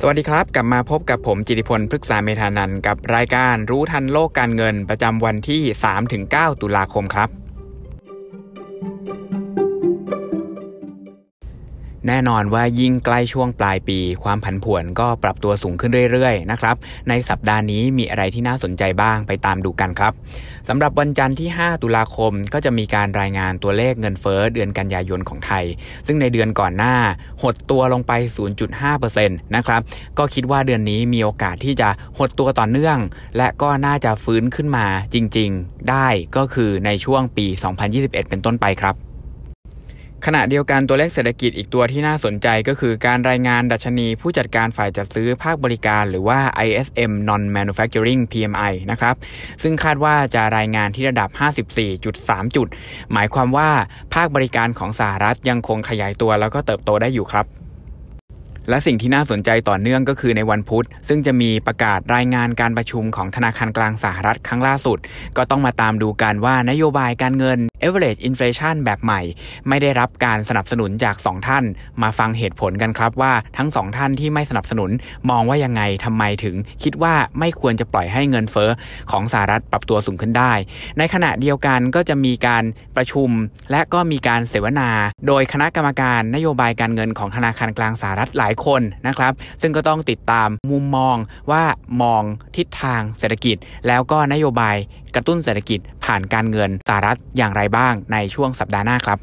สวัสดีครับ กลับมาพบกับผมจิติพลพฤกษาเมธานันกับรายการรู้ทันโลกการเงินประจำวันที่ 3-9 ตุลาคมครับ แน่นอนว่ายิ่งใกล้ช่วงปลายปี ความผันผวนก็ปรับตัวสูงขึ้นเรื่อยๆนะครับ ในสัปดาห์นี้มีอะไรที่น่าสนใจบ้างไปตามดูกันครับสำหรับวันจันทร์ที่ 5 ตุลาคมก็จะมีการรายงานตัวเลขเงินเฟ้อเดือนกันยายนของไทย ซึ่งในเดือนก่อนหน้า หดตัวลงไป 0.5%นะครับก็คิดว่าเดือนนี้มีโอกาสที่จะหดตัวต่อเนื่อง และก็น่าจะฟื้นขึ้นมาจริง ๆ ได้ก็คือในช่วงปี 2021 เป็นต้นไปครับ ขณะเดียวกันตัวเลขเศรษฐกิจอีกตัวที่น่าสนใจก็คือการรายงานดัชนีผู้จัดการฝ่ายจัดซื้อภาคบริการหรือว่า ISM Non Manufacturing PMI นะครับซึ่งคาดว่าจะรายงานที่ระดับ 54.3 จุด หมายความว่าภาคบริการของสหรัฐยังคงขยายตัวแล้วก็เติบโตได้อยู่ครับ และสิ่งที่น่าสนใจต่อเนื่องก็คือในวันพุธ ซึ่งจะมีประกาศรายงานการประชุมของธนาคารกลางสหรัฐครั้งล่าสุด ก็ต้องมาตามดูกันว่านโยบายการเงิน average inflation แบบใหม่ ไม่ได้รับการสนับสนุนจาก 2 ท่าน มาฟังเหตุผลกันครับว่าทั้ง 2 ท่านที่ไม่สนับสนุนมองว่ายังไงทำไมถึง คิดว่าไม่ควรจะปล่อยให้เงินเฟ้อของสหรัฐปรับตัวสูงขึ้นได้ ในขณะเดียวกันก็จะมีการประชุม และก็มีการเสวนา โดยคณะกรรมการนโยบายการเงินของธนาคารกลางสหรัฐหลายคนนะครับ ซึ่งก็ต้องติดตามมุมมองว่ามองทิศทางเศรษฐกิจ แล้วก็นโยบายกระตุ้นเศรษฐกิจผ่านการเงินสหรัฐอย่างไรบ้างในช่วงสัปดาห์หน้าครับ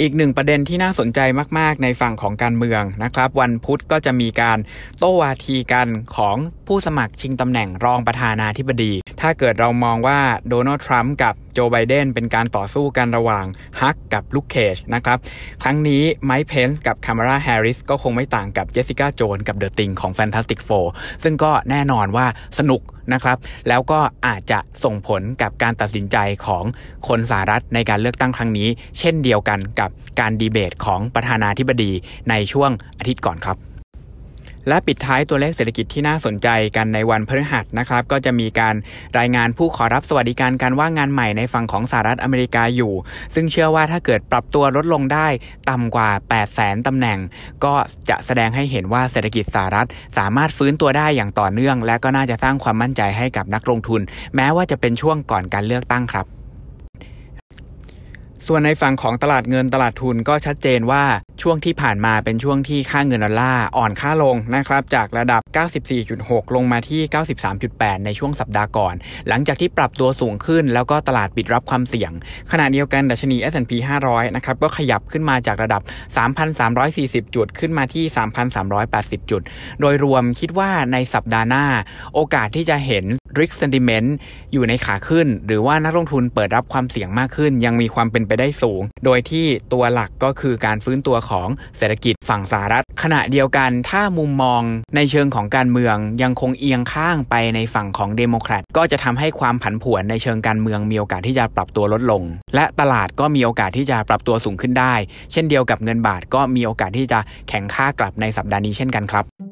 อีกหนึ่งประเด็นที่น่าสนใจมาก ๆ ในฝั่งของการเมืองนะครับ วันพุธก็จะมีการโต้วาทีกันของ ผู้สมัครชิงตำแหน่งรองประธานาธิบดี ถ้าเกิดเรามองว่าโดนัลด์ทรัมป์กับโจไบเดนเป็นการต่อสู้กันระหว่างฮักกับ Luke Cage นะครับ ครั้งนี้ไมค์เพนส์กับคามาลาแฮร์ริสก็คงไม่ต่างกับ Jessica Jones กับ The Thing ของ Fantastic Four ซึ่งก็แน่นอนว่าสนุกนะครับ แล้วก็อาจจะส่งผลกับการตัดสินใจของคนสหรัฐในการเลือกตั้งครั้งนี้ เช่นเดียวกันกับการดีเบตของประธานาธิบดีในช่วงอาทิตย์ก่อนครับ และปิดท้ายตัวเลขเศรษฐกิจที่น่าสนใจกันในวันพฤหัสนะครับ ก็จะมีการรายงานผู้ขอรับสวัสดิการการว่างงานใหม่ในฝั่งของสหรัฐอเมริกาอยู่ ซึ่งเชื่อว่าถ้าเกิดปรับตัวลดลงได้ต่ำกว่า 8 0 0แสนตำแหน่ง ก็จะแสดงให้เห็นว่าเศรษฐกิจสหรัฐสามารถฟื้นตัวได้อย่างต่อเนื่อง และก็น่าจะสร้างความมั่นใจให้กับนักลงทุน แม้ว่าจะเป็นช่วงก่อนการเลือกตั้งครับ ส่วนในฝั่งของตลาดเงินตลาดทุนก็ชัดเจนว่าช่วงที่ผ่านมาเป็นช่วงที่ค่าเงินดอลลาร์อ่อนค่าลงนะครับจากระดับ 94.6 ลงมาที่ 93.8 ในช่วงสัปดาห์ก่อน หลังจากที่ปรับตัวสูงขึ้นแล้วก็ตลาดปิดรับความเสี่ยง ขณะเดียวกันดัชนี S&P 500 นะครับก็ขยับขึ้นมาจากระดับ 3,340 จุดขึ้นมาที่ 3,380 จุด โดยรวมคิดว่าในสัปดาห์หน้า โอกาสที่จะเห็น risk sentiment อยู่ในขาขึ้น หรือว่านักลงทุนเปิดรับความเสี่ยงมากขึ้น ยังมีความเป็นไปได้สูง โดยที่ตัวหลักก็คือการฟื้นตัวของเศรษฐกิจฝั่งสหรัฐ ขณะเดียวกันถ้ามุมมองในเชิงของการเมืองยังคงเอียงข้างไปในฝั่งของเดโมแครตก็จะทำให้ความผันผวนในเชิงการเมืองมีโอกาสที่จะปรับตัวลดลง และตลาดก็มีโอกาสที่จะปรับตัวสูงขึ้นได้ เช่นเดียวกับเงินบาทก็มีโอกาสที่จะแข็งค่ากลับในสัปดาห์นี้เช่นกันครับ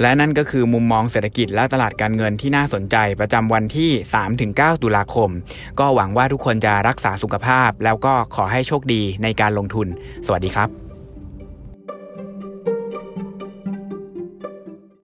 และนั่นก็คือมุมมองเศรษฐกิจและตลาดการเงินที่น่าสนใจประจำวันที่ 3-9 ตุลาคม ก็หวังว่าทุกคนจะรักษาสุขภาพ แล้วก็ขอให้โชคดีในการลงทุน สวัสดีครับ